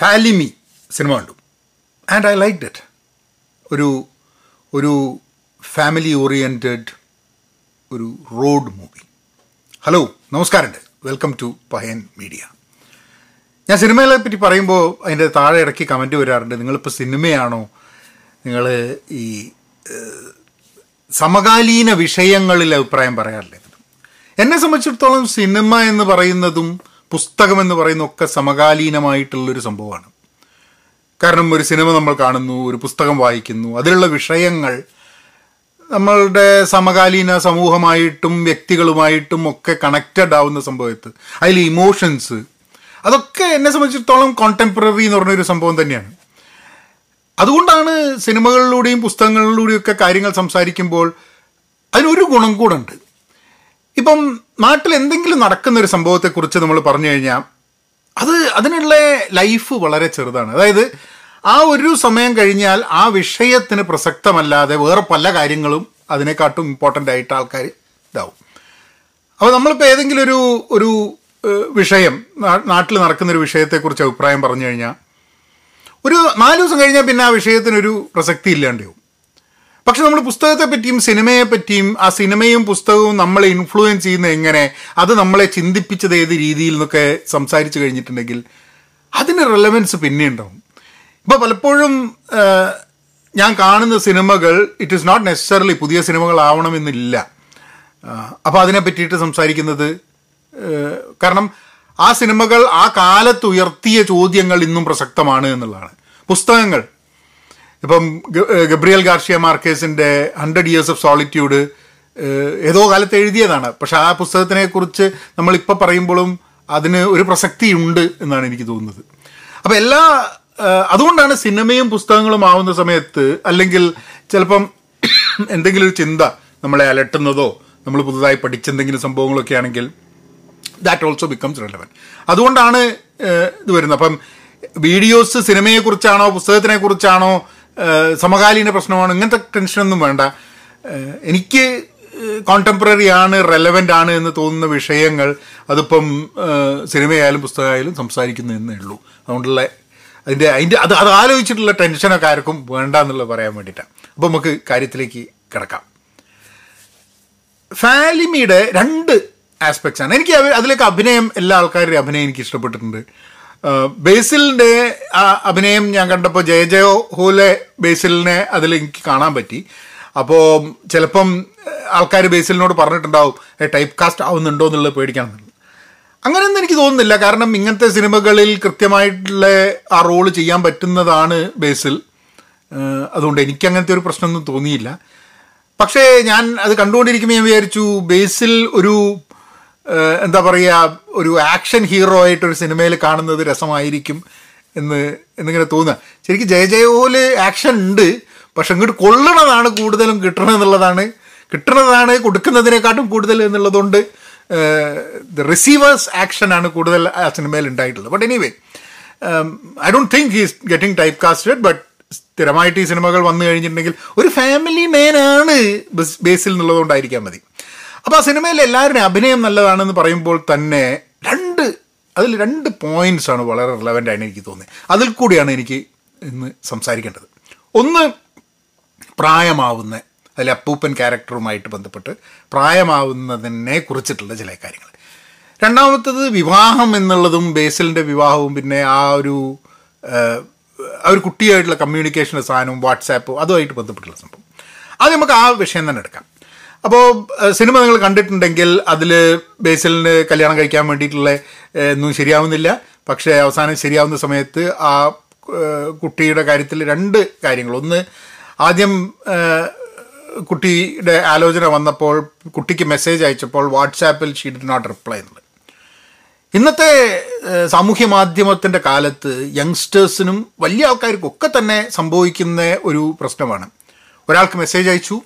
ഫാലിമി സിനിമ കണ്ടു. And I like it ഒരു ഒരു ഫാമിലി ഓറിയന്റഡ് ഒരു റോഡ് മൂവി ഹലോ നമസ്കാരമുണ്ട്. വെൽക്കം ടു പഹയൻ മീഡിയ ഞാൻ സിനിമകളെ പറ്റി പറയുമ്പോൾ അതിന്റെ താഴെ ഇടയ്ക്ക് കമന്റ് വരാറുണ്ട്. നിങ്ങളിപ്പോൾ സിനിമയാണോ? നിങ്ങൾ ഈ സമകാലീന വിഷയങ്ങളിൽ അഭിപ്രായം പറയാറില്ല? എന്നെ സംബന്ധിച്ചിടത്തോളം സിനിമ എന്ന് പറയുന്നതും പുസ്തകം എന്ന് പറയുന്ന ഒക്കെ സമകാലീനമായിട്ടുള്ളൊരു സംഭവമാണ്. കാരണം ഒരു സിനിമ നമ്മൾ കാണുന്നു ഒരു പുസ്തകം വായിക്കുന്നു അതിലുള്ള വിഷയങ്ങൾ നമ്മളുടെ സമകാലീന സമൂഹമായിട്ടും വ്യക്തികളുമായിട്ടും ഒക്കെ കണക്റ്റഡ് ആവുന്ന സംഭവത്ത് അതിൽ ഇമോഷൻസ് അതൊക്കെ എന്നെ സംബന്ധിച്ചിടത്തോളം കോണ്ടംപററി എന്ന് പറഞ്ഞൊരു സംഭവം തന്നെയാണ്. അതുകൊണ്ടാണ് സിനിമകളിലൂടെയും പുസ്തകങ്ങളിലൂടെയും ഒക്കെ കാര്യങ്ങൾ സംസാരിക്കുമ്പോൾ അതിനൊരു ഗുണം കൂടെ ഉണ്ട്. ഇപ്പം നാട്ടിൽ എന്തെങ്കിലും നടക്കുന്ന ഒരു സംഭവത്തെക്കുറിച്ച് നമ്മൾ പറഞ്ഞു കഴിഞ്ഞാൽ അത് അതിനുള്ള ലൈഫ് വളരെ ചെറുതാണ്. അതായത് ആ ഒരു സമയം കഴിഞ്ഞാൽ ആ വിഷയത്തിന് പ്രസക്തമല്ലാതെ വേറെ പല കാര്യങ്ങളും അതിനെക്കാട്ടും ഇമ്പോർട്ടന്റ് ആയിട്ട് ആൾക്കാർ ഇതാവും. അപ്പോൾ നമ്മളിപ്പോൾ ഏതെങ്കിലും ഒരു ഒരു വിഷയം നാട്ടിൽ നടക്കുന്നൊരു വിഷയത്തെക്കുറിച്ച് അഭിപ്രായം പറഞ്ഞു കഴിഞ്ഞാൽ ഒരു നാല് ദിവസം കഴിഞ്ഞാൽ പിന്നെ ആ വിഷയത്തിനൊരു പ്രസക്തി ഇല്ലാണ്ടാവും പക്ഷെ നമ്മൾ പുസ്തകത്തെ പറ്റിയും സിനിമയെ പറ്റിയും ആ സിനിമയും പുസ്തകവും നമ്മളെ ഇൻഫ്ലുവൻസ് ചെയ്യുന്ന എങ്ങനെ അത് നമ്മളെ ചിന്തിപ്പിച്ചത് ഏത് രീതിയിൽ എന്നൊക്കെ സംസാരിച്ചു കഴിഞ്ഞിട്ടുണ്ടെങ്കിൽ അതിന് റെലവൻസ് പിന്നെ ഉണ്ടാവും. ഇപ്പോൾ പലപ്പോഴും ഞാൻ കാണുന്ന സിനിമകൾ ഇറ്റ് ഈസ് നോട്ട് നെസസറലി പുതിയ സിനിമകളാവണമെന്നില്ല അപ്പോൾ അതിനെ പറ്റിയിട്ട് സംസാരിക്കുന്നത് കാരണം ആ സിനിമകൾ ആ കാലത്ത് ഉയർത്തിയ ചോദ്യങ്ങൾ ഇന്നും പ്രസക്തമാണ് എന്നുള്ളതാണ്. പുസ്തകങ്ങൾ ഇപ്പം ഗബ്രിയൽ ഗാർഷിയ മാർക്കേസിന്റെ ഹൺഡ്രഡ് ഇയേഴ്സ് ഓഫ് സോളിറ്റ്യൂഡ് ഏതോ കാലത്ത് എഴുതിയതാണ്. പക്ഷെ ആ പുസ്തകത്തിനെ കുറിച്ച് നമ്മളിപ്പോൾ പറയുമ്പോഴും അതിന് ഒരു പ്രസക്തി ഉണ്ട് എന്നാണ് എനിക്ക് തോന്നുന്നത്. അപ്പം എല്ലാ അതുകൊണ്ടാണ് സിനിമയും പുസ്തകങ്ങളും ആവുന്ന സമയത്ത് അല്ലെങ്കിൽ ചിലപ്പം എന്തെങ്കിലും ഒരു ചിന്ത നമ്മളെ അലട്ടുന്നതോ നമ്മൾ പുതുതായി പഠിച്ചെന്തെങ്കിലും സംഭവങ്ങളൊക്കെ ആണെങ്കിൽ ദാറ്റ് ഓൾസോ ബിക്കംസ് റെലവന്റ് അതുകൊണ്ടാണ് ഇത് വരുന്നത്. അപ്പം വീഡിയോസ് സിനിമയെക്കുറിച്ചാണോ പുസ്തകത്തിനെ കുറിച്ചാണോ ഏഹ്, സമകാലീന പ്രശ്നമാണ് ഇങ്ങനത്തെ ടെൻഷനൊന്നും വേണ്ട. എനിക്ക് കോണ്ടംപററി ആണ് റെലവന്റ് ആണ് എന്ന് തോന്നുന്ന വിഷയങ്ങൾ അതിപ്പം സിനിമയായാലും പുസ്തകമായാലും സംസാരിക്കുന്നതെന്നേ ഉള്ളൂ. അതുകൊണ്ടുള്ള അതിന്റെ അതിന്റെ അത് അത് ആലോചിച്ചിട്ടുള്ള ടെൻഷനൊക്കെ ആർക്കും വേണ്ട എന്നുള്ളത് പറയാൻ വേണ്ടിയിട്ടാണ് അപ്പോൾ നമുക്ക് കാര്യത്തിലേക്ക് കിടക്കാം. ഫാലിമിയുടെ രണ്ട് ആസ്പെക്ട്സ് ആണ്. എനിക്ക് അതിലേക്ക് അഭിനയം എല്ലാ ആൾക്കാരുടെയും അഭിനയം എനിക്ക് ഇഷ്ടപ്പെട്ടിട്ടുണ്ട്. ബേസിലിന്റെ അഭിനയം ഞാൻ കണ്ടപ്പോൾ ജയ ജയ ഹോലെ ബേസിലിനെ അതിൽ എനിക്ക് കാണാൻ പറ്റി. അപ്പോൾ ചിലപ്പം ആൾക്കാർ ബേസിലിനോട് പറഞ്ഞിട്ടുണ്ടാവും ടൈപ്പ് കാസ്റ്റ് ആവുന്നുണ്ടോ എന്നുള്ളത് പേടിക്കണം അങ്ങനെയൊന്നും എനിക്ക് തോന്നുന്നില്ല. കാരണം ഇങ്ങനത്തെ സിനിമകളിൽ കൃത്യമായിട്ടുള്ള ആ റോൾ ചെയ്യാൻ പറ്റുന്നതാണ് ബേസിൽ. അതുകൊണ്ട് എനിക്ക് അങ്ങനത്തെ ഒരു പ്രശ്നമൊന്നും തോന്നിയില്ല. പക്ഷേ ഞാൻ അത് കണ്ടുകൊണ്ടിരിക്കുമ്പോൾ ഞാൻ വിചാരിച്ചു ബേസിൽ ഒരു എന്താ പറയുക ഒരു ആക്ഷൻ ഹീറോ ആയിട്ട് ഒരു സിനിമയിൽ കാണുന്നത് രസമായിരിക്കും എന്ന് എന്നിങ്ങനെ തോന്നുക. ശരിക്കും ജയ ജയഹോൽ ആക്ഷൻ ഉണ്ട് പക്ഷെ ഇങ്ങോട്ട് കൊള്ളണതാണ് കൂടുതലും കിട്ടണമെന്നുള്ളതാണ് കിട്ടണതാണ് കൊടുക്കുന്നതിനെക്കാട്ടും കൂടുതൽ എന്നുള്ളതുകൊണ്ട് ദ റിസീവേഴ്സ് ആണ് കൂടുതൽ ആ സിനിമയിൽ ഉണ്ടായിട്ടുള്ളത്. But anyway I don't think he's getting type casted but സ്ഥിരമായിട്ട് ഈ സിനിമകൾ വന്നു കഴിഞ്ഞിട്ടുണ്ടെങ്കിൽ ഒരു ഫാമിലി മാനാണ് ബേസിൽ എന്നുള്ളതുകൊണ്ടായിരിക്കാൻ മതി. അപ്പോൾ ആ സിനിമയിൽ എല്ലാവരുടെയും അഭിനയം നല്ലതാണെന്ന് പറയുമ്പോൾ തന്നെ രണ്ട് അതിൽ രണ്ട് പോയിന്റ്സ് ആണ് വളരെ റിലവന്റ് ആയിട്ട് എനിക്ക് തോന്നിയത് അതിൽ കൂടിയാണ് എനിക്ക് ഇന്ന് സംസാരിക്കേണ്ടത്. ഒന്ന് പ്രായമാവുന്ന അതിൽ അപ്പൂപ്പൻ ക്യാരക്ടറുമായിട്ട് ബന്ധപ്പെട്ട് പ്രായമാവുന്നതിനെ കുറിച്ചിട്ടുള്ള ചില കാര്യങ്ങൾ. രണ്ടാമത്തത് വിവാഹം എന്നുള്ളതും ബേസിലിന്റെ വിവാഹവും പിന്നെ ആ ഒരു ആ ഒരു കുട്ടിയായിട്ടുള്ള കമ്മ്യൂണിക്കേഷന്റെ സാധനവും വാട്സാപ്പും അതുമായിട്ട് ബന്ധപ്പെട്ടുള്ള സംഭവം. അത് നമുക്ക് ആ വിഷയം തന്നെ എടുക്കാം. അപ്പോൾ സിനിമ നിങ്ങൾ കണ്ടിട്ടുണ്ടെങ്കിൽ അതിൽ ബേസിലിന് കല്യാണം കഴിക്കാൻ വേണ്ടിയിട്ടുള്ള ഒന്നും ശരിയാവുന്നില്ല. പക്ഷേ അവസാനം ശരിയാവുന്ന സമയത്ത് ആ കുട്ടിയുടെ കാര്യത്തിൽ രണ്ട് കാര്യങ്ങൾ. ഒന്ന് ആദ്യം കുട്ടിയുടെ ആലോചന വന്നപ്പോൾ കുട്ടിക്ക് മെസ്സേജ് അയച്ചപ്പോൾ വാട്സാപ്പിൽ ഷീ ഡി നോട്ട് റിപ്ലൈ എന്നുള്ളത്. ഇന്നത്തെ സാമൂഹ്യ മാധ്യമത്തിന്റെ കാലത്ത് യങ്സ്റ്റേഴ്സിനും വലിയ ആൾക്കാർക്കും ഒക്കെ തന്നെ സംഭവിക്കുന്ന ഒരു പ്രശ്നമാണ്. ഒരാൾക്ക് മെസ്സേജ് അയച്ചു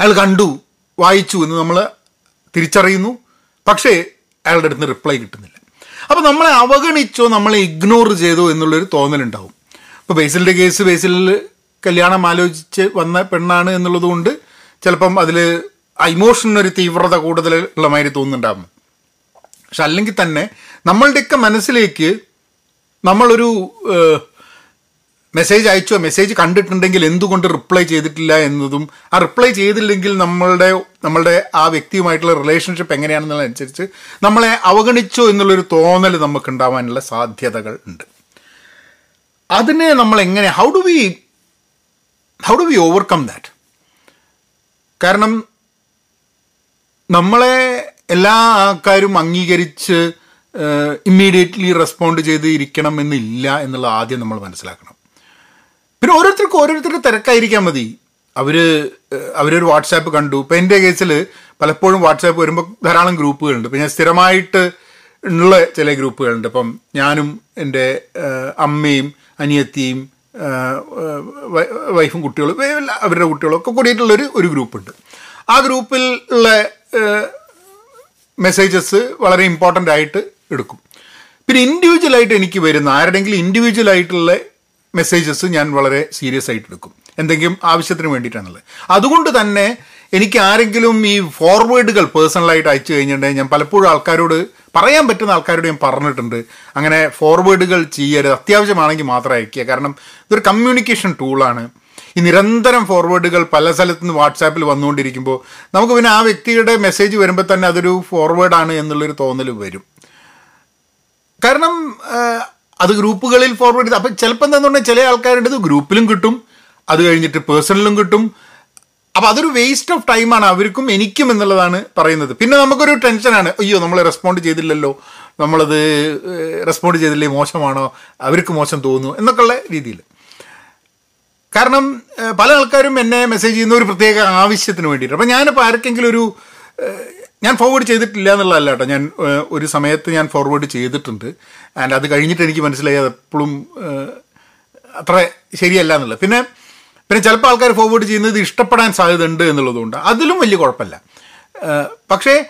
അയാൾ കണ്ടു വായിച്ചു എന്ന് നമ്മൾ തിരിച്ചറിയുന്നു. പക്ഷേ അയാളുടെ അടുത്ത് റിപ്ലൈ കിട്ടുന്നില്ല. അപ്പോൾ നമ്മളെ അവഗണിച്ചോ നമ്മളെ ഇഗ്നോർ ചെയ്തോ എന്നുള്ളൊരു തോന്നലുണ്ടാവും. ഇപ്പോൾ ബേസിലിന്റെ കേസ് ബേസിൽ കല്യാണം ആലോചിച്ച് വന്ന പെണ്ണാണ് എന്നുള്ളതുകൊണ്ട് ചിലപ്പം അതിൽ ഇമോഷനൊരു തീവ്രത കൂടുതൽ ഉള്ള മാതിരി തോന്നുന്നുണ്ടാവും. പക്ഷെ അല്ലെങ്കിൽ തന്നെ നമ്മളുടെയൊക്കെ മനസ്സിലേക്ക് നമ്മളൊരു മെസ്സേജ് അയച്ചോ മെസ്സേജ് കണ്ടിട്ടുണ്ടെങ്കിൽ എന്തുകൊണ്ട് റിപ്ലൈ ചെയ്തിട്ടില്ല എന്നതും ആ റിപ്ലൈ ചെയ്തില്ലെങ്കിൽ നമ്മളുടെ നമ്മളുടെ ആ വ്യക്തിയുമായിട്ടുള്ള റിലേഷൻഷിപ്പ് എങ്ങനെയാണെന്നുള്ളതനുസരിച്ച് നമ്മളെ അവഗണിച്ചോ എന്നുള്ളൊരു തോന്നൽ നമുക്ക് ഉണ്ടാവാനുള്ള സാധ്യതകൾ ഉണ്ട്. അതിനെ നമ്മൾ എങ്ങനെ how do we how do we overcome that കാരണം നമ്മളെ എല്ലാ ആൾക്കാരും അംഗീകരിച്ച് ഇമ്മീഡിയറ്റ്ലി റെസ്പോണ്ട് ചെയ്ത് ഇരിക്കണം എന്നില്ല എന്നുള്ള ആദ്യം നമ്മൾ മനസ്സിലാക്കണം. പിന്നെ ഓരോരുത്തർക്കും ഓരോരുത്തരുടെ തിരക്കായിരിക്കാൻ മതി. അവർ അവരൊരു വാട്സാപ്പ് കണ്ടു. ഇപ്പം എന്റെ കേസിൽ പലപ്പോഴും വാട്സാപ്പ് വരുമ്പോൾ ധാരാളം ഗ്രൂപ്പുകളുണ്ട്. ഇപ്പം ഞാൻ സ്ഥിരമായിട്ട് ഉള്ള ചില ഗ്രൂപ്പുകളുണ്ട്. ഇപ്പം ഞാനും എന്റെ അമ്മയും അനിയത്തിയും വൈഫും കുട്ടികളും അവരുടെ കുട്ടികളും ഒക്കെ കൂടിയിട്ടുള്ളൊരു ഒരു ഗ്രൂപ്പുണ്ട്. ആ ഗ്രൂപ്പിൽ ഉള്ള മെസ്സേജസ് വളരെ ഇമ്പോർട്ടന്റ് ആയിട്ട് എടുക്കും. പിന്നെ ഇൻഡിവിജ്വലായിട്ട് എനിക്ക് വരുന്ന ആരുടെങ്കിലും ഇൻഡിവിജ്വൽ ആയിട്ടുള്ള മെസ്സേജസ് ഞാൻ വളരെ സീരിയസ് ആയിട്ട് എടുക്കും. എന്തെങ്കിലും ആവശ്യത്തിന് വേണ്ടിയിട്ടാണുള്ളത്. അതുകൊണ്ട് തന്നെ എനിക്ക് ആരെങ്കിലും ഈ ഫോർവേഡുകൾ പേഴ്സണലായിട്ട് അയച്ചു കഴിഞ്ഞിട്ടുണ്ടെങ്കിൽ ഞാൻ പലപ്പോഴും ആൾക്കാരോട് പറയാൻ പറ്റുന്ന ആൾക്കാരോട് ഞാൻ പറഞ്ഞിട്ടുണ്ട്. അങ്ങനെ ഫോർവേഡുകൾ ചെയ്യരുത്. അത്യാവശ്യമാണെങ്കിൽ മാത്രം അയക്കുക. കാരണം ഇതൊരു കമ്മ്യൂണിക്കേഷൻ ടൂളാണ് ഈ നിരന്തരം ഫോർവേഡുകൾ പല സ്ഥലത്തു നിന്ന് വാട്സാപ്പിൽ വന്നുകൊണ്ടിരിക്കുമ്പോൾ നമുക്ക് പിന്നെ ആ വ്യക്തിയുടെ മെസ്സേജ് വരുമ്പോൾ തന്നെ അതൊരു ഫോർവേഡാണ് എന്നുള്ളൊരു തോന്നൽ വരും. കാരണം അത് ഗ്രൂപ്പുകളിൽ ഫോർവേഡ് ചെയ്ത് അപ്പം ചിലപ്പോൾ എന്താണെന്ന് പറഞ്ഞാൽ ചില ആൾക്കാരുടേത് ഗ്രൂപ്പിലും കിട്ടും അത് കഴിഞ്ഞിട്ട് പേഴ്സണലും കിട്ടും. അപ്പം അതൊരു വേസ്റ്റ് ഓഫ് ടൈമാണ് അവർക്കും എനിക്കും എന്നുള്ളതാണ് പറയുന്നത്. പിന്നെ നമുക്കൊരു ടെൻഷനാണ് അയ്യോ നമ്മൾ റെസ്പോണ്ട് ചെയ്തില്ലല്ലോ നമ്മളത് റെസ്പോണ്ട് ചെയ്തില്ലേ മോശമാണോ അവർക്ക് മോശം തോന്നുന്നു എന്നൊക്കെയുള്ള രീതിയിൽ. കാരണം പല ആൾക്കാരും എന്നെ മെസ്സേജ് ചെയ്യുന്ന ഒരു പ്രത്യേക ആവശ്യത്തിന് വേണ്ടിയിട്ട്. അപ്പം ഞാനിപ്പോൾ ആർക്കെങ്കിലും ഒരു ഞാൻ ഫോർവേഡ് ചെയ്തിട്ടില്ല എന്നുള്ളതല്ല കേട്ടോ. ഞാൻ ഒരു സമയത്ത് ഞാൻ ഫോർവേഡ് ചെയ്തിട്ടുണ്ട്. ആൻഡ് അത് കഴിഞ്ഞിട്ട് എനിക്ക് മനസ്സിലായി അത് എപ്പോഴും അത്ര ശരിയല്ല എന്നുള്ളത്. പിന്നെ പിന്നെ ചിലപ്പോൾ ആൾക്കാർ ഫോർവേഡ് ചെയ്യുന്നത് ഇഷ്ടപ്പെടാൻ സാധ്യതയുണ്ട് എന്നുള്ളതുകൊണ്ട് അതിലും വലിയ കുഴപ്പമില്ല. പക്ഷേ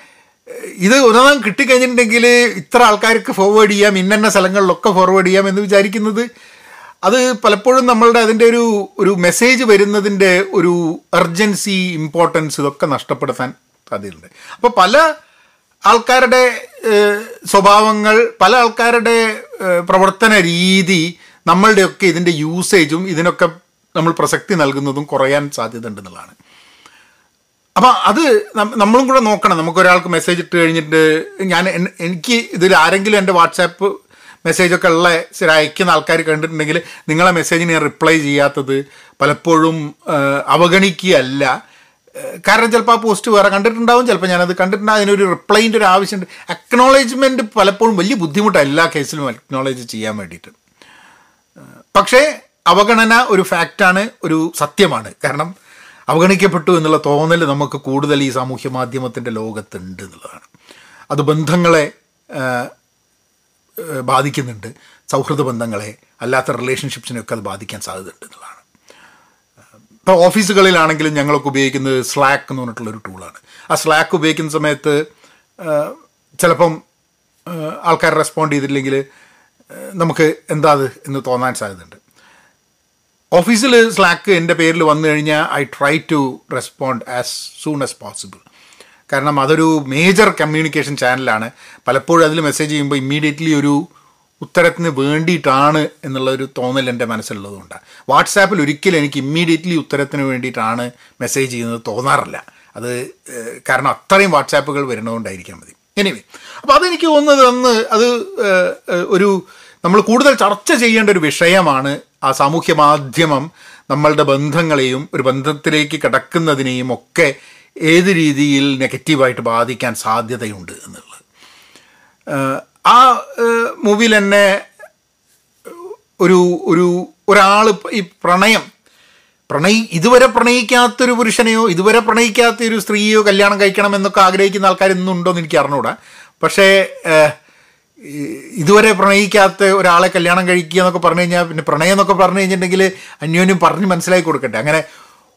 ഇത് ഒന്നാം കിട്ടിക്കഴിഞ്ഞിട്ടുണ്ടെങ്കിൽ ഇത്ര ആൾക്കാർക്ക് ഫോർവേഡ് ചെയ്യാം ഇന്നന്ന സ്ഥലങ്ങളിലൊക്കെ ഫോർവേഡ് ചെയ്യാം എന്ന് വിചാരിക്കുന്നത് അത് പലപ്പോഴും നമ്മളുടെ അതിന്റെ ഒരു ഒരു മെസ്സേജ് വരുന്നതിന്റെ ഒരു അർജൻസി ഇമ്പോർട്ടൻസ് ഇതൊക്കെ നഷ്ടപ്പെടുത്താൻ സാധ്യതയുണ്ട് അപ്പോൾ പല ആൾക്കാരുടെ സ്വഭാവങ്ങൾ പല ആൾക്കാരുടെ പ്രവർത്തന രീതി നമ്മളുടെയൊക്കെ ഇതിന്റെ യൂസേജും ഇതിനൊക്കെ നമ്മൾ പ്രസക്തി നൽകുന്നതും കുറയാൻ സാധ്യത ഉണ്ടെന്നുള്ളതാണ് അപ്പം അത് നമ്മളും കൂടെ നോക്കണം. നമുക്കൊരാൾക്ക് മെസ്സേജ് ഇട്ട് കഴിഞ്ഞിട്ട് ഞാൻ എനിക്ക് ഇതിൽ ആരെങ്കിലും എന്റെ വാട്സാപ്പ് മെസ്സേജൊക്കെ ഉള്ള സ്ഥിരം അയക്കുന്ന ആൾക്കാർ കണ്ടിട്ടുണ്ടെങ്കിൽ നിങ്ങളെ മെസ്സേജിന് ഞാൻ റിപ്ലൈ ചെയ്യാത്തത് പലപ്പോഴും അവഗണിക്കുകയല്ല. കാരണം ചിലപ്പോൾ ആ പോസ്റ്റ് വേറെ കണ്ടിട്ടുണ്ടാവും ചിലപ്പോൾ ഞാനത് കണ്ടിട്ടുണ്ട് അതിനൊരു റിപ്ലൈന്റെ ഒരു ആവശ്യമുണ്ട് അക്നോളജ്മെന്റ് പലപ്പോഴും വലിയ ബുദ്ധിമുട്ടാണ് എല്ലാ കേസിലും അക്നോളജ് ചെയ്യാൻ വേണ്ടിയിട്ട്. പക്ഷേ അവഗണന ഒരു ഫാക്റ്റാണ് ഒരു സത്യമാണ്. കാരണം അവഗണിക്കപ്പെട്ടു എന്നുള്ള തോന്നൽ നമുക്ക് കൂടുതൽ ഈ സാമൂഹ്യ മാധ്യമത്തിന്റെ ലോകത്തുണ്ട് എന്നുള്ളതാണ്. അത് ബന്ധങ്ങളെ ബാധിക്കുന്നുണ്ട്. സൗഹൃദ ബന്ധങ്ങളെ അല്ലാത്ത റിലേഷൻഷിപ്സിനെയൊക്കെ അത് ബാധിക്കാൻ സാധ്യതയുണ്ട് എന്നുള്ളതാണ്. ഇപ്പോൾ ഓഫീസുകളിലാണെങ്കിലും ഞങ്ങളൊക്കെ ഉപയോഗിക്കുന്നത് സ്ലാക്ക് എന്ന് പറഞ്ഞിട്ടുള്ളൊരു ടൂളാണ് ആ സ്ലാക്ക് ഉപയോഗിക്കുന്ന സമയത്ത് ചിലപ്പം ആൾക്കാർ റെസ്പോണ്ട് ചെയ്തില്ലെങ്കിൽ നമുക്ക് എന്താ അത് എന്ന് തോന്നാൻ സാധ്യതയുണ്ട്. ഓഫീസിൽ സ്ലാക്ക് എന്റെ പേരിൽ വന്നു കഴിഞ്ഞാൽ I try to respond as soon as possible കാരണം അതൊരു മേജർ കമ്മ്യൂണിക്കേഷൻ ചാനലാണ് പലപ്പോഴും അതിൽ മെസ്സേജ് ചെയ്യുമ്പോൾ ഇമ്മീഡിയറ്റ്ലി ഒരു ഉത്തരത്തിന് വേണ്ടിയിട്ടാണ് എന്നുള്ള ഒരു തോന്നൽ എന്റെ മനസ്സിലുള്ളതുകൊണ്ട്. വാട്സാപ്പിൽ ഒരിക്കലും എനിക്ക് ഇമ്മീഡിയറ്റ്ലി ഉത്തരത്തിന് വേണ്ടിയിട്ടാണ് മെസ്സേജ് ചെയ്യുന്നത് തോന്നാറില്ല. അത് കാരണം അത്രയും വാട്സാപ്പുകൾ വരുന്നതുകൊണ്ടായിരിക്കാം മതി. എനിവേ അപ്പോൾ അതെനിക്ക് തോന്നുന്നത് അന്ന് അത് ഒരു നമ്മൾ കൂടുതൽ ചർച്ച ചെയ്യേണ്ട ഒരു വിഷയമാണ് ആ സാമൂഹ്യ മാധ്യമം നമ്മളുടെ ബന്ധങ്ങളെയും ഒരു ബന്ധത്തിലേക്ക് കിടക്കുന്നതിനെയും ഒക്കെ ഏത് രീതിയിൽ നെഗറ്റീവായിട്ട് ബാധിക്കാൻ സാധ്യതയുണ്ട് എന്നുള്ളത്. ആ മൂവിയിൽ തന്നെ ഒരു ഒരു ഒരാൾ ഈ പ്രണയം പ്രണയി ഇതുവരെ പ്രണയിക്കാത്തൊരു പുരുഷനെയോ ഇതുവരെ പ്രണയിക്കാത്ത ഒരു സ്ത്രീയോ കല്യാണം കഴിക്കണം എന്നൊക്കെ ആഗ്രഹിക്കുന്ന എന്ന് എനിക്ക് അറിഞ്ഞൂടാ. പക്ഷേ ഇതുവരെ പ്രണയിക്കാത്ത ഒരാളെ കല്യാണം കഴിക്കുക എന്നൊക്കെ പറഞ്ഞു കഴിഞ്ഞാൽ പിന്നെ പ്രണയം എന്നൊക്കെ പറഞ്ഞു കഴിഞ്ഞിട്ടുണ്ടെങ്കിൽ അന്യോന്യം പറഞ്ഞ് മനസ്സിലാക്കി കൊടുക്കട്ടെ. അങ്ങനെ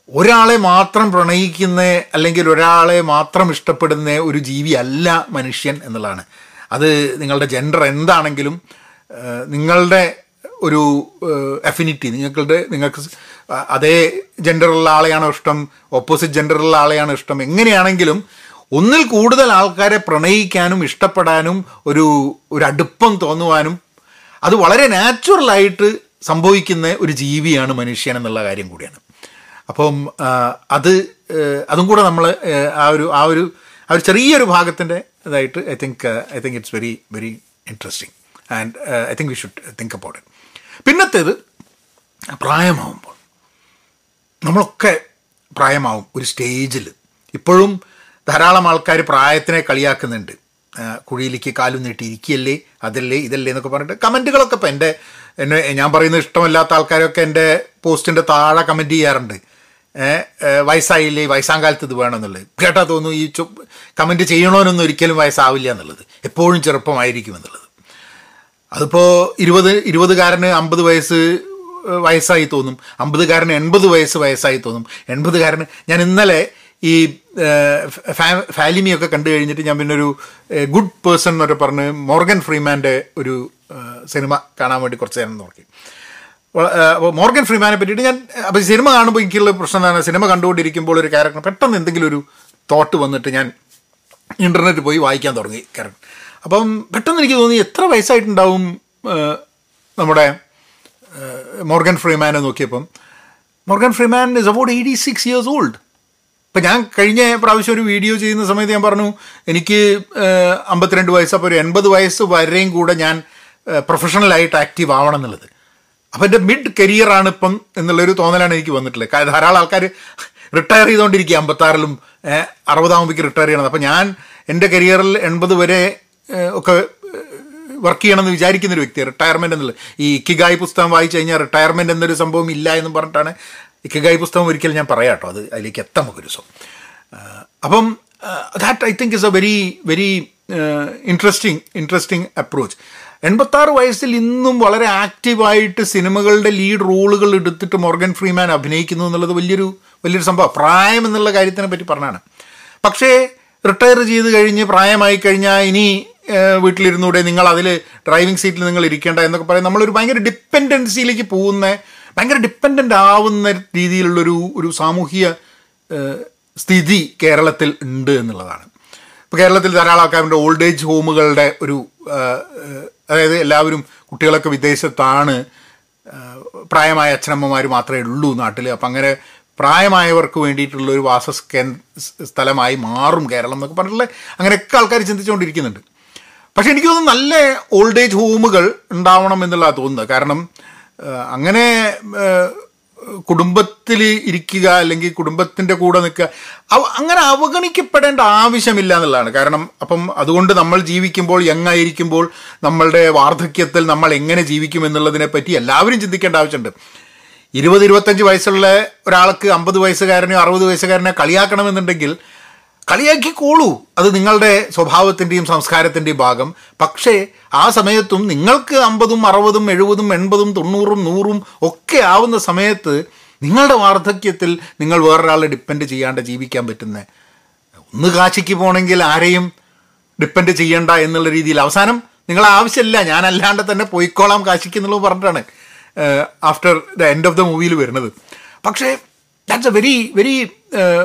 ഒരാളെ മാത്രം പ്രണയിക്കുന്ന അല്ലെങ്കിൽ ഒരാളെ മാത്രം ഇഷ്ടപ്പെടുന്ന ഒരു ജീവിയല്ല മനുഷ്യൻ എന്നുള്ളതാണ്. അത് നിങ്ങളുടെ ജെൻഡർ എന്താണെങ്കിലും നിങ്ങളുടെ ഒരു അഫിനിറ്റി നിങ്ങളുടെ നിങ്ങൾക്ക് അതേ ജെൻഡറുള്ള ആളെയാണോ ഇഷ്ടം ഓപ്പോസിറ്റ് ജെൻഡറുള്ള ആളെയാണോ ഇഷ്ടം എങ്ങനെയാണെങ്കിലും ഒന്നിൽ കൂടുതൽ ആൾക്കാരെ പ്രണയിക്കാനും ഇഷ്ടപ്പെടാനും ഒരു ഒരു അടുപ്പം തോന്നുവാനും അത് വളരെ നാച്ചുറലായിട്ട് സംഭവിക്കുന്ന ഒരു ജീവിയാണ് മനുഷ്യൻ എന്നുള്ള കാര്യം കൂടിയാണ്. അപ്പം അത് അതും കൂടെ നമ്മൾ ആ ഒരു ആ ഒരു ആ ഒരു ചെറിയൊരു ഭാഗത്തിന്റെ ഇതായിട്ട് I think I think it's very very interesting and I think we should think about it പിന്നത്തേത് പ്രായമാവുമ്പോൾ. നമ്മളൊക്കെ പ്രായമാവും ഒരു സ്റ്റേജിൽ ഇപ്പോഴും ധാരാളം ആൾക്കാർ പ്രായത്തിനെ കളിയാക്കുന്നുണ്ട്. കുഴിയിലേക്ക് കാലും നീട്ടി ഇരിക്കുകയല്ലേ അതല്ലേ ഇതല്ലേ എന്നൊക്കെ പറഞ്ഞിട്ട് കമന്റുകളൊക്കെ ഇപ്പം എന്റെ എന്നെ ഞാൻ പറയുന്നത് ഇഷ്ടമല്ലാത്ത ആൾക്കാരൊക്കെ എന്റെ പോസ്റ്റിന്റെ താഴെ കമന്റ് ചെയ്യാറുണ്ട്. വയസ്സായില്ലേ? വയസ്സാം കാലത്ത് ഇത് വേണമെന്നുള്ളത്. കേട്ടാൽ തോന്നുന്നു ഈ ചു കമന്റ് ചെയ്യണമെന്നൊന്നും ഒരിക്കലും വയസ്സാവില്ല എന്നുള്ളത്. എപ്പോഴും ചെറുപ്പമായിരിക്കും എന്നുള്ളത്. അതിപ്പോൾ ഇരുപത് ഇരുപതുകാരന് അമ്പത് വയസ്സ് വയസ്സായി തോന്നും. അമ്പതുകാരന് എൺപത് വയസ്സ് വയസ്സായി തോന്നും. എൺപതുകാരന് ഞാൻ ഇന്നലെ ഈ ഫാലിമിയൊക്കെ കണ്ടു കഴിഞ്ഞിട്ട് ഞാൻ പിന്നെ ഒരു ഗുഡ് പേഴ്സൺ എന്നൊക്കെ പറഞ്ഞ് മോർഗൻ ഫ്രീമാന്റെ ഒരു സിനിമ കാണാൻ വേണ്ടി കുറച്ച് നേരം നോക്കി. അപ്പോൾ, മോർഗൻ ഫ്രീമാനെ പറ്റിയിട്ട് ഞാൻ അപ്പോൾ സിനിമ കാണുമ്പോൾ എനിക്കുള്ള പ്രശ്നം എന്താണ്? സിനിമ കണ്ടുകൊണ്ടിരിക്കുമ്പോൾ ഒരു ക്യാരക്ടർ പെട്ടെന്ന് എന്തെങ്കിലും ഒരു തോട്ട് വന്നിട്ട് ഞാൻ ഇന്റർനെറ്റ് പോയി വായിക്കാൻ തുടങ്ങി ക്യാരക്ടർ അപ്പം പെട്ടെന്ന് എനിക്ക് തോന്നി എത്ര വയസ്സായിട്ടുണ്ടാവും നമ്മുടെ മോർഗൻ ഫ്രീമാനെ നോക്കിയപ്പം. Morgan Freeman is about eighty six years old ഇപ്പം ഞാൻ കഴിഞ്ഞ പ്രാവശ്യം ഒരു വീഡിയോ ചെയ്യുന്ന സമയത്ത് ഞാൻ പറഞ്ഞു എനിക്ക് അമ്പത്തിരണ്ട് വയസ്സ് അപ്പോൾ ഒരു എൺപത് വയസ്സ് വരെയും കൂടെ ഞാൻ പ്രൊഫഷണലായിട്ട് ആക്റ്റീവ് ആവണം എന്നുള്ളത്. അപ്പം എന്റെ മിഡ് കരിയറാണ് ഇപ്പം എന്നുള്ളൊരു തോന്നലാണ് എനിക്ക് വന്നിട്ടുള്ളത്. ധാരാളം ആൾക്കാർ റിട്ടയർ ചെയ്തുകൊണ്ടിരിക്കുക അമ്പത്താറിലും അറുപതാകുമ്പോഴേക്ക് റിട്ടയർ ചെയ്യണത്. അപ്പം ഞാൻ എന്റെ കരിയറിൽ എൺപത് വരെ ഒക്കെ വർക്ക് ചെയ്യണമെന്ന് വിചാരിക്കുന്ന ഒരു വ്യക്തിയാണ്. റിട്ടയർമെന്റ് എന്നുള്ളത്. ഈ ഇക്കിഗായി പുസ്തകം വായിച്ചു കഴിഞ്ഞാൽ റിട്ടയർമെന്റ് എന്നൊരു സംഭവം ഇല്ല എന്ന് പറഞ്ഞിട്ടാണ് ഇക്കിഗായി പുസ്തകം ഒരിക്കലും ഞാൻ പറയാം കേട്ടോ. അത് അതിലേക്ക് എത്താം ഒരു ദിവസം. അപ്പം that I think is a very very interesting interesting approach എൺപത്താറ് വയസ്സിൽ ഇന്നും വളരെ ആക്റ്റീവായിട്ട് സിനിമകളുടെ ലീഡ് റോളുകൾ എടുത്തിട്ട് മോർഗൻ ഫ്രീമാൻ അഭിനയിക്കുന്നു എന്നുള്ളത് വലിയൊരു വലിയൊരു സംഭവം. പ്രായം എന്നുള്ള കാര്യത്തിനെ പറ്റി പറഞ്ഞാണ്. പക്ഷേ റിട്ടയർ ചെയ്ത് കഴിഞ്ഞ് പ്രായമായി കഴിഞ്ഞാൽ ഇനി വീട്ടിലിരുന്നൂടെ നിങ്ങൾ അതിൽ ഡ്രൈവിംഗ് സീറ്റിൽ നിങ്ങൾ ഇരിക്കേണ്ട എന്നൊക്കെ പറയും. നമ്മളൊരു ഭയങ്കര ഡിപ്പെൻഡൻസിയിലേക്ക് പോകുന്ന ഭയങ്കര ഡിപ്പെൻഡന്റ് ആവുന്ന രീതിയിലുള്ളൊരു ഒരു സാമൂഹിക സ്ഥിതി കേരളത്തിൽ ഉണ്ട് എന്നുള്ളതാണ്. ഇപ്പോൾ കേരളത്തിൽ ധാരാളം ആൾക്കാരുടെ ഓൾഡ് ഏജ് ഹോമുകളുടെ ഒരു അതായത് എല്ലാവരും കുട്ടികളൊക്കെ വിദേശത്താണ് പ്രായമായ അച്ഛനമ്മമാർ മാത്രമേ ഉള്ളൂ നാട്ടിൽ അപ്പം അങ്ങനെ പ്രായമായവർക്ക് വേണ്ടിയിട്ടുള്ള ഒരു വാസ സ്ഥലമായി മാറും കേരളം എന്നൊക്കെ പറഞ്ഞിട്ടുള്ള അങ്ങനെയൊക്കെ ആൾക്കാർ ചിന്തിച്ചുകൊണ്ടിരിക്കുന്നുണ്ട്. പക്ഷെ എനിക്ക് തോന്നുന്നു നല്ല ഓൾഡ് ഏജ് ഹോമുകൾ ഉണ്ടാവണം എന്നുള്ളതാണ് തോന്നുന്നത് കാരണം അങ്ങനെ കുടുംബത്തിൽ ഇരിക്കുക അല്ലെങ്കിൽ കുടുംബത്തിന്റെ കൂടെ നിൽക്കുക അങ്ങനെ അവഗണിക്കപ്പെടേണ്ട ആവശ്യമില്ല എന്നുള്ളതാണ്. കാരണം അപ്പം അതുകൊണ്ട് നമ്മൾ ജീവിക്കുമ്പോൾ യങ്ങായിരിക്കുമ്പോൾ നമ്മളുടെ വാർദ്ധക്യത്തിൽ നമ്മൾ എങ്ങനെ ജീവിക്കും എന്നുള്ളതിനെ പറ്റി എല്ലാവരും ചിന്തിക്കേണ്ട ആവശ്യമുണ്ട്. ഇരുപത് ഇരുപത്തഞ്ച് വയസ്സുള്ള ഒരാൾക്ക് അമ്പത് വയസ്സുകാരനെയോ അറുപത് വയസ്സുകാരനെ കളിയാക്കണമെന്നുണ്ടെങ്കിൽ കളിയാക്കിക്കോളൂ അത് നിങ്ങളുടെ സ്വഭാവത്തിന്റെയും സംസ്കാരത്തിന്റെയും ഭാഗം. പക്ഷേ ആ സമയത്തും നിങ്ങൾക്ക് അമ്പതും അറുപതും എഴുപതും എൺപതും തൊണ്ണൂറും നൂറും ഒക്കെ ആവുന്ന സമയത്ത് നിങ്ങളുടെ വാർദ്ധക്യത്തിൽ നിങ്ങൾ വേറൊരാളെ ഡിപ്പെൻഡ് ചെയ്യാണ്ട് ജീവിക്കാൻ പറ്റുന്ന. ഒന്ന് കാശിക്ക് പോകണമെങ്കിൽ ആരെയും ഡിപ്പെൻഡ് ചെയ്യണ്ട എന്നുള്ള രീതിയിൽ. അവസാനം നിങ്ങളെ ആവശ്യമില്ല ഞാനല്ലാണ്ട് തന്നെ പോയിക്കോളാം കാശിക്ക് എന്നുള്ളത് പറഞ്ഞിട്ടാണ് after the end of the മൂവിയിൽ വരുന്നത്. പക്ഷേ that's a very very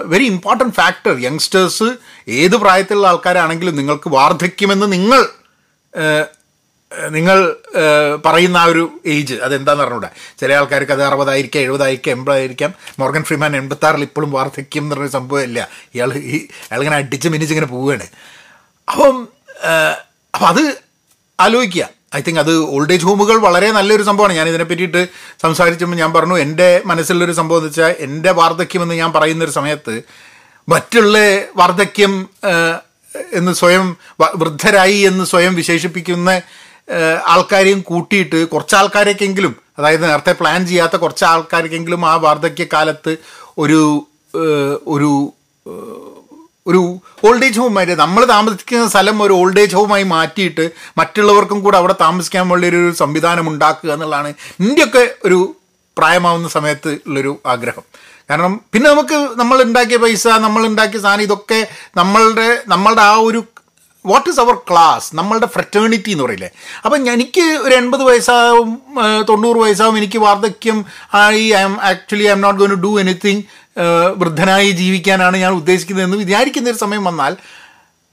very important factor youngsters ഏത് പ്രായത്തിലുള്ള ആൾക്കാരാണെങ്കിലും നിങ്ങൾക്ക് വാർദ്ധക്യമെന്ന് നിങ്ങൾ ഏഹ്, നിങ്ങൾ ഏഹ്, പറയുന്ന ആ ഒരു ഏജ് അതെന്താന്ന് പറഞ്ഞൂടെ ചില ആൾക്കാർക്ക് അത് അറുപതായിരിക്കാം എഴുപതായിരിക്കാം എൺപതായിരിക്കാം. മോർഗൻ ഫ്രീമാൻ എൺപത്താറിൽ ഇപ്പോഴും വാർദ്ധക്യം എന്ന് പറഞ്ഞ സംഭവം ഇല്ല ഇയാൾ ഈ അയാളിങ്ങനെ അടിച്ച് മിനിച്ച് ഇങ്ങനെ പോവുകയാണ്. അപ്പം ഏഹ്, അപ്പം അത് ആലോചിക്കുക. ഐ തിങ്ക് അത് ഓൾഡ് ഏജ് ഹോമുകൾ വളരെ നല്ലൊരു സംഭവമാണ്. ഞാൻ ഇതിനെ പറ്റിയിട്ട് സംസാരിച്ചപ്പോൾ ഞാൻ പറഞ്ഞു എന്റെ മനസ്സിലുള്ളൊരു സംഭവം എന്ന് വെച്ചാൽ എന്റെ വാർദ്ധക്യം എന്ന് ഞാൻ പറയുന്നൊരു സമയത്ത് മറ്റുള്ള വാർദ്ധക്യം എന്ന് സ്വയം വൃദ്ധരായി എന്ന് സ്വയം വിശേഷിപ്പിക്കുന്ന ആൾക്കാരെയും കൂട്ടിയിട്ട് കുറച്ച് ആൾക്കാരൊക്കെങ്കിലും അതായത് നേരത്തെ പ്ലാൻ ചെയ്യാത്ത കുറച്ച് ആൾക്കാർക്കെങ്കിലും ആ വാർദ്ധക്യകാലത്ത് ഒരു ഒരു ഒരു ഓൾഡ് ഏജ് ഹോമായിട്ട് നമ്മൾ താമസിക്കുന്ന സ്ഥലം ഒരു ഓൾഡ് ഏജ് ഹോമായി മാറ്റിയിട്ട് മറ്റുള്ളവർക്കും കൂടെ അവിടെ താമസിക്കാൻ വേണ്ടി ഒരു സംവിധാനം ഉണ്ടാക്കുക എന്നുള്ളതാണ് ഇന്ത്യയൊക്കെ ഒരു പ്രായമാവുന്ന സമയത്ത് ഉള്ളൊരു ആഗ്രഹം. കാരണം പിന്നെ നമുക്ക് നമ്മൾ ഉണ്ടാക്കിയ പൈസ നമ്മൾ ഉണ്ടാക്കിയ സാധനം ഇതൊക്കെ നമ്മളുടെ നമ്മളുടെ ആ ഒരു വാട്ട് ഈസ് അവർ ക്ലാസ് നമ്മളുടെ ഫ്രറ്റേണിറ്റി എന്ന് പറയില്ലേ? അപ്പം എനിക്ക് ഒരു എൺപത് വയസ്സാവും തൊണ്ണൂറ് വയസ്സാവും എനിക്ക് വാർദ്ധക്യം ആയി I'm actually I'm not going to do anything വൃദ്ധനായി ജീവിക്കാനാണ് ഞാൻ ഉദ്ദേശിക്കുന്നത് എന്ന് വിചാരിക്കുന്ന ഒരു സമയം വന്നാൽ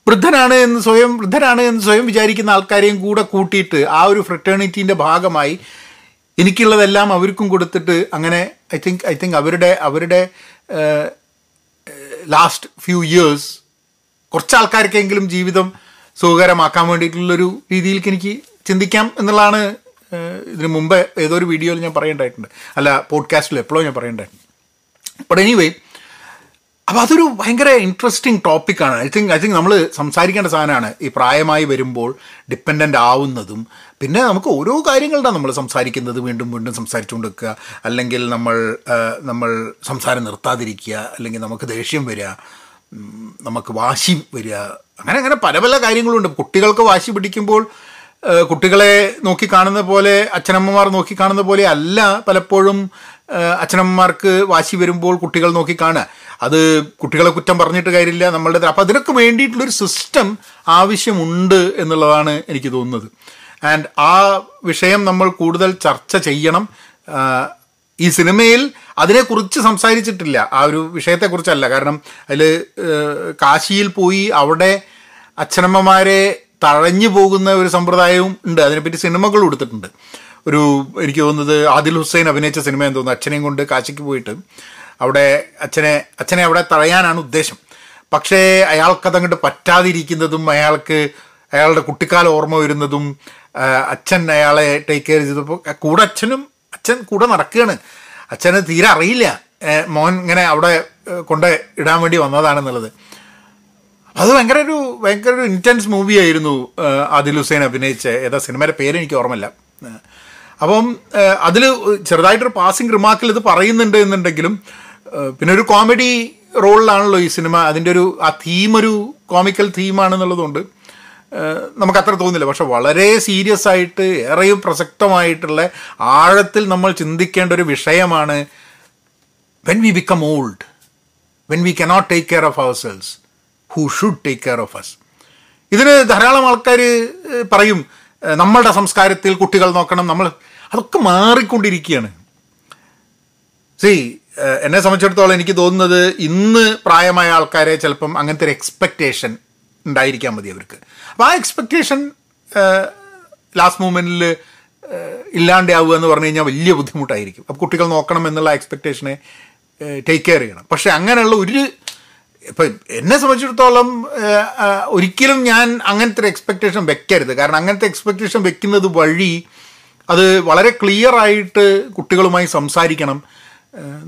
വൃദ്ധനാണ് എന്ന് സ്വയം വൃദ്ധനാണ് എന്ന് സ്വയം വിചാരിക്കുന്ന ആൾക്കാരെയും കൂടെ കൂട്ടിയിട്ട് ആ ഒരു ഫ്രറ്റേണിറ്റീന്റെ ഭാഗമായി എനിക്കുള്ളതെല്ലാം അവർക്കും കൊടുത്തിട്ട് അങ്ങനെ ഐ തിങ്ക് ഐ തിങ്ക് അവരുടെ അവരുടെ ലാസ്റ്റ് ഫ്യൂ ഇയേഴ്സ് കുറച്ച് ആൾക്കാർക്കെങ്കിലും ജീവിതം സുഖകരമാക്കാൻ വേണ്ടിയിട്ടുള്ളൊരു രീതിയിലേക്ക് എനിക്ക് ചിന്തിക്കാം എന്നുള്ളതാണ് ഇതിനു മുമ്പ് ഏതോ ഒരു വീഡിയോയിൽ ഞാൻ പറയേണ്ടതായിട്ടുണ്ട്. അല്ല പോഡ്കാസ്റ്റിൽ എപ്പോഴോ ഞാൻ പറയേണ്ടതായിട്ടുണ്ട്. ബട്ട് എനിവേ അപ്പോൾ അതൊരു ഭയങ്കര ഇൻട്രസ്റ്റിംഗ് ടോപ്പിക്കാണ് ഐ തിങ്ക് ഐ തിങ്ക് നമ്മൾ സംസാരിക്കേണ്ട സാധനമാണ്. ഈ പ്രായമായി വരുമ്പോൾ ഡിപ്പെൻഡന്റ് ആവുന്നതും പിന്നെ നമുക്ക് ഓരോ കാര്യങ്ങളുടെ നമ്മൾ സംസാരിക്കുന്നത് വീണ്ടും വീണ്ടും സംസാരിച്ചുകൊണ്ട് നിൽക്കുക അല്ലെങ്കിൽ നമ്മൾ നമ്മൾ സംസാരം നിർത്താതിരിക്കുക അല്ലെങ്കിൽ നമുക്ക് ദേഷ്യം വരിക. നമുക്ക് വാശി വരിക. അങ്ങനെ അങ്ങനെ പല പല കാര്യങ്ങളുണ്ട്. കുട്ടികൾക്ക് വാശി പിടിക്കുമ്പോൾ കുട്ടികളെ നോക്കി കാണുന്ന പോലെ അച്ഛനമ്മമാർ നോക്കി കാണുന്ന പോലെ അല്ല പലപ്പോഴും അച്ഛനമ്മമാർക്ക് വാശി വരുമ്പോൾ കുട്ടികൾ നോക്കി കാണുക. അത് കുട്ടികളെ കുറ്റം പറഞ്ഞിട്ട് കാര്യമില്ല നമ്മളുടെ അപ്പം അതിനൊക്കെ വേണ്ടിയിട്ടുള്ളൊരു സിസ്റ്റം ആവശ്യമുണ്ട് എന്നുള്ളതാണ് എനിക്ക് തോന്നുന്നത്. ആൻഡ് ആ വിഷയം നമ്മൾ കൂടുതൽ ചർച്ച ചെയ്യണം. ഈ സിനിമയിൽ അതിനെക്കുറിച്ച് സംസാരിച്ചിട്ടില്ല. ആ ഒരു വിഷയത്തെക്കുറിച്ചല്ല. കാരണം അതിൽ കാശിയിൽ പോയി അവിടെ അച്ഛനമ്മമാരെ തഴഞ്ഞു പോകുന്ന ഒരു സമ്പ്രദായവും ഉണ്ട്. അതിനെപ്പറ്റി സിനിമകൾ കൊടുത്തിട്ടുണ്ട്. ഒരു എനിക്ക് തോന്നുന്നത് ആദിൽ ഹുസൈൻ അഭിനയിച്ച സിനിമ എന്ന് തോന്നുന്നു. അച്ഛനെയും കൊണ്ട് കാശിക്ക് പോയിട്ട് അവിടെ അച്ഛനെ അച്ഛനെ അവിടെ തഴയാനാണ് ഉദ്ദേശം. പക്ഷേ അയാൾക്കതങ്ങോട്ട് പറ്റാതിരിക്കുന്നതും അയാൾക്ക് അയാളുടെ കുട്ടിക്കാലം ഓർമ്മ വരുന്നതും അച്ഛൻ അയാളെ ടേക്ക് കെയർ ചെയ്തപ്പോൾ കൂടെ അച്ഛനും അച്ഛൻ കൂടെ നടക്കുകയാണ്. അച്ഛന് തീരെ അറിയില്ല. മോൻ ഇങ്ങനെ അവിടെ കൊണ്ട് ഇടാൻ വേണ്ടി വന്നതാണെന്നുള്ളത്. അത് ഭയങ്കര ഒരു ഭയങ്കര ഒരു ഇന്റൻസ് മൂവിയായിരുന്നു ആദിൽ ഹുസൈൻ അഭിനയിച്ച. ഏതാ സിനിമയുടെ പേര് എനിക്ക് ഓർമ്മയില്ല. അപ്പം അതിൽ ചെറുതായിട്ടൊരു പാസിംഗ് റിമാർക്കിൽ ഇത് പറയുന്നുണ്ട് എന്നുണ്ടെങ്കിലും പിന്നെ ഒരു കോമഡി റോളിലാണല്ലോ ഈ സിനിമ. അതിന്റെ ഒരു ആ തീം ഒരു കോമിക്കൽ തീമാണെന്നുള്ളതുകൊണ്ട് ഏഹ് അത്ര തോന്നില്ല. പക്ഷെ വളരെ സീരിയസ് ആയിട്ട് ഏറെയും പ്രസക്തമായിട്ടുള്ള ആഴത്തിൽ നമ്മൾ ചിന്തിക്കേണ്ട ഒരു വിഷയമാണ് when we become old when we cannot take care of ourselves who should take care of us ഇതിന് ധാരാളം ആൾക്കാർ പറയും നമ്മളുടെ സംസ്കാരത്തിൽ കുട്ടികൾ നോക്കണം നമ്മൾ അതൊക്കെ മാറിക്കൊണ്ടിരിക്കുകയാണ്. സി എന്നെ സംബന്ധിച്ചിടത്തോളം എനിക്ക് തോന്നുന്നത് ഇന്ന് പ്രായമായ ആൾക്കാരെ ചിലപ്പം അങ്ങനത്തെ ഒരു എക്സ്പെക്റ്റേഷൻ ഉണ്ടായിരിക്കാൻ മതി അവർക്ക്. അപ്പോൾ ആ എക്സ്പെക്റ്റേഷൻ ലാസ്റ്റ് മൂമെന്റിൽ ഇല്ലാണ്ടാവുക എന്ന് പറഞ്ഞു കഴിഞ്ഞാൽ വലിയ ബുദ്ധിമുട്ടായിരിക്കും. അപ്പോൾ കുട്ടികൾ നോക്കണം എന്നുള്ള എക്സ്പെക്റ്റേഷനെ ടേക്ക് കെയർ ചെയ്യണം. പക്ഷേ അങ്ങനെയുള്ള ഒരു ഇപ്പം എന്നെ സംബന്ധിച്ചിടത്തോളം ഒരിക്കലും ഞാൻ അങ്ങനത്തെ എക്സ്പെക്റ്റേഷൻ വെക്കരുത്. കാരണം അങ്ങനത്തെ എക്സ്പെക്റ്റേഷൻ വെക്കുന്നത് വഴി അത് വളരെ ക്ലിയർ ആയിട്ട് കുട്ടികളുമായി സംസാരിക്കണം.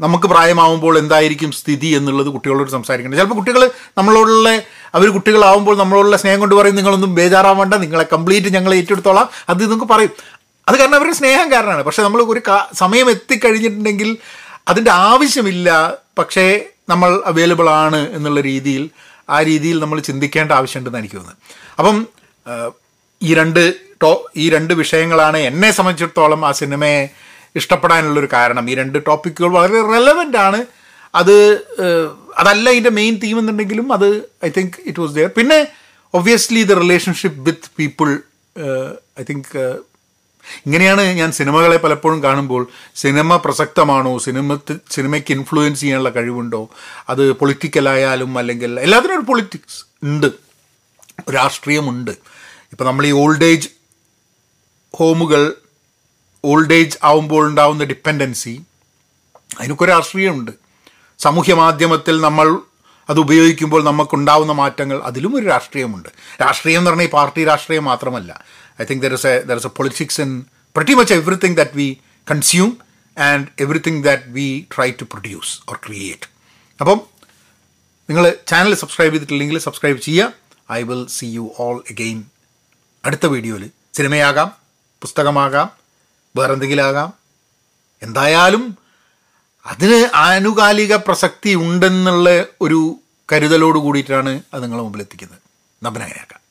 നമുക്ക് പ്രായമാവുമ്പോൾ എന്തായിരിക്കും സ്ഥിതി എന്നുള്ളത് കുട്ടികളോട് സംസാരിക്കണം. ചിലപ്പോൾ കുട്ടികൾ നമ്മളോടുള്ള അവർ കുട്ടികളാവുമ്പോൾ നമ്മളോടുള്ള സ്നേഹം കൊണ്ട് പറയും നിങ്ങളൊന്നും ബേജാറാവേണ്ട നിങ്ങളെ കംപ്ലീറ്റ് ഞങ്ങൾ ഏറ്റെടുത്തോളാം. അത് നിങ്ങൾക്ക് പറയും. അത് കാരണം അവരുടെ സ്നേഹം കാരണമാണ്. പക്ഷേ നമ്മൾ ഒരു സമയം എത്തിക്കഴിഞ്ഞിട്ടുണ്ടെങ്കിൽ അതിന്റെ ആവശ്യമില്ല. പക്ഷേ നമ്മൾ അവൈലബിൾ ആണ് എന്നുള്ള രീതിയിൽ ആ രീതിയിൽ നമ്മൾ ചിന്തിക്കേണ്ട ആവശ്യമുണ്ടെന്ന് എനിക്ക് തോന്നുന്നത്. അപ്പം ഈ രണ്ട് ടോ ഈ രണ്ട് വിഷയങ്ങളാണ് എന്നെ സംബന്ധിച്ചിടത്തോളം ആ സിനിമയെ ഇഷ്ടപ്പെടാനുള്ളൊരു കാരണം. ഈ രണ്ട് ടോപ്പിക്കുകൾ വളരെ റെലവന്റ് ആണ്. അത് അതല്ല ഇതിന്റെ മെയിൻ തീം എന്നുണ്ടെങ്കിലും അത് I think it was there പിന്നെ obviously the relationship with people I think ഇങ്ങനെയാണ് ഞാൻ സിനിമകളെ പലപ്പോഴും കാണുമ്പോൾ സിനിമ പ്രസക്തമാണോ സിനിമ സിനിമയ്ക്ക് ഇൻഫ്ലുവൻസ് ചെയ്യാനുള്ള കഴിവുണ്ടോ അത് പൊളിറ്റിക്കലായാലും അല്ലെങ്കിൽ എല്ലാത്തിനും ഒരു പൊളിറ്റിക്സ് ഉണ്ട് രാഷ്ട്രീയമുണ്ട്. ഇപ്പോൾ നമ്മൾ ഈ ഓൾഡ് ഏജ് ഹോമുകൾ ഓൾഡ് ഏജ് ആവുമ്പോൾ ഉണ്ടാവുന്ന ഡിപ്പെൻഡൻസി അതിനൊക്കെ രാഷ്ട്രീയമുണ്ട്. സാമൂഹ്യ മാധ്യമത്തിൽ നമ്മൾ അത് ഉപയോഗിക്കുമ്പോൾ നമുക്കുണ്ടാവുന്ന മാറ്റങ്ങൾ അതിലും ഒരു രാഷ്ട്രീയമുണ്ട്. രാഷ്ട്രീയം എന്ന് പറഞ്ഞാൽ ഈ പാർട്ടി രാഷ്ട്രീയം മാത്രമല്ല. I think there is a there is a politics in pretty much everything that we consume and everything that we try to produce or create അപ്പം നിങ്ങൾ ചാനൽ സബ്സ്ക്രൈബ് ചെയ്തിട്ടില്ലെങ്കിൽ സബ്സ്ക്രൈബ് ചെയ്യുക. I will see you all again അടുത്ത വീഡിയോയിൽ സിനിമയാകാം പുസ്തകമാകാം വേറെന്തെങ്കിലും ആകാം എന്തായാലും അതിന് ആനുകാലിക പ്രസക്തി ഉണ്ടെന്നുള്ള ഒരു കരുതലോട് കൂടിയിട്ടാണ് അത് നിങ്ങളുടെ മുമ്പിൽ എത്തിക്കുന്നത് നമ്പനങ്ങനെയാക്കാം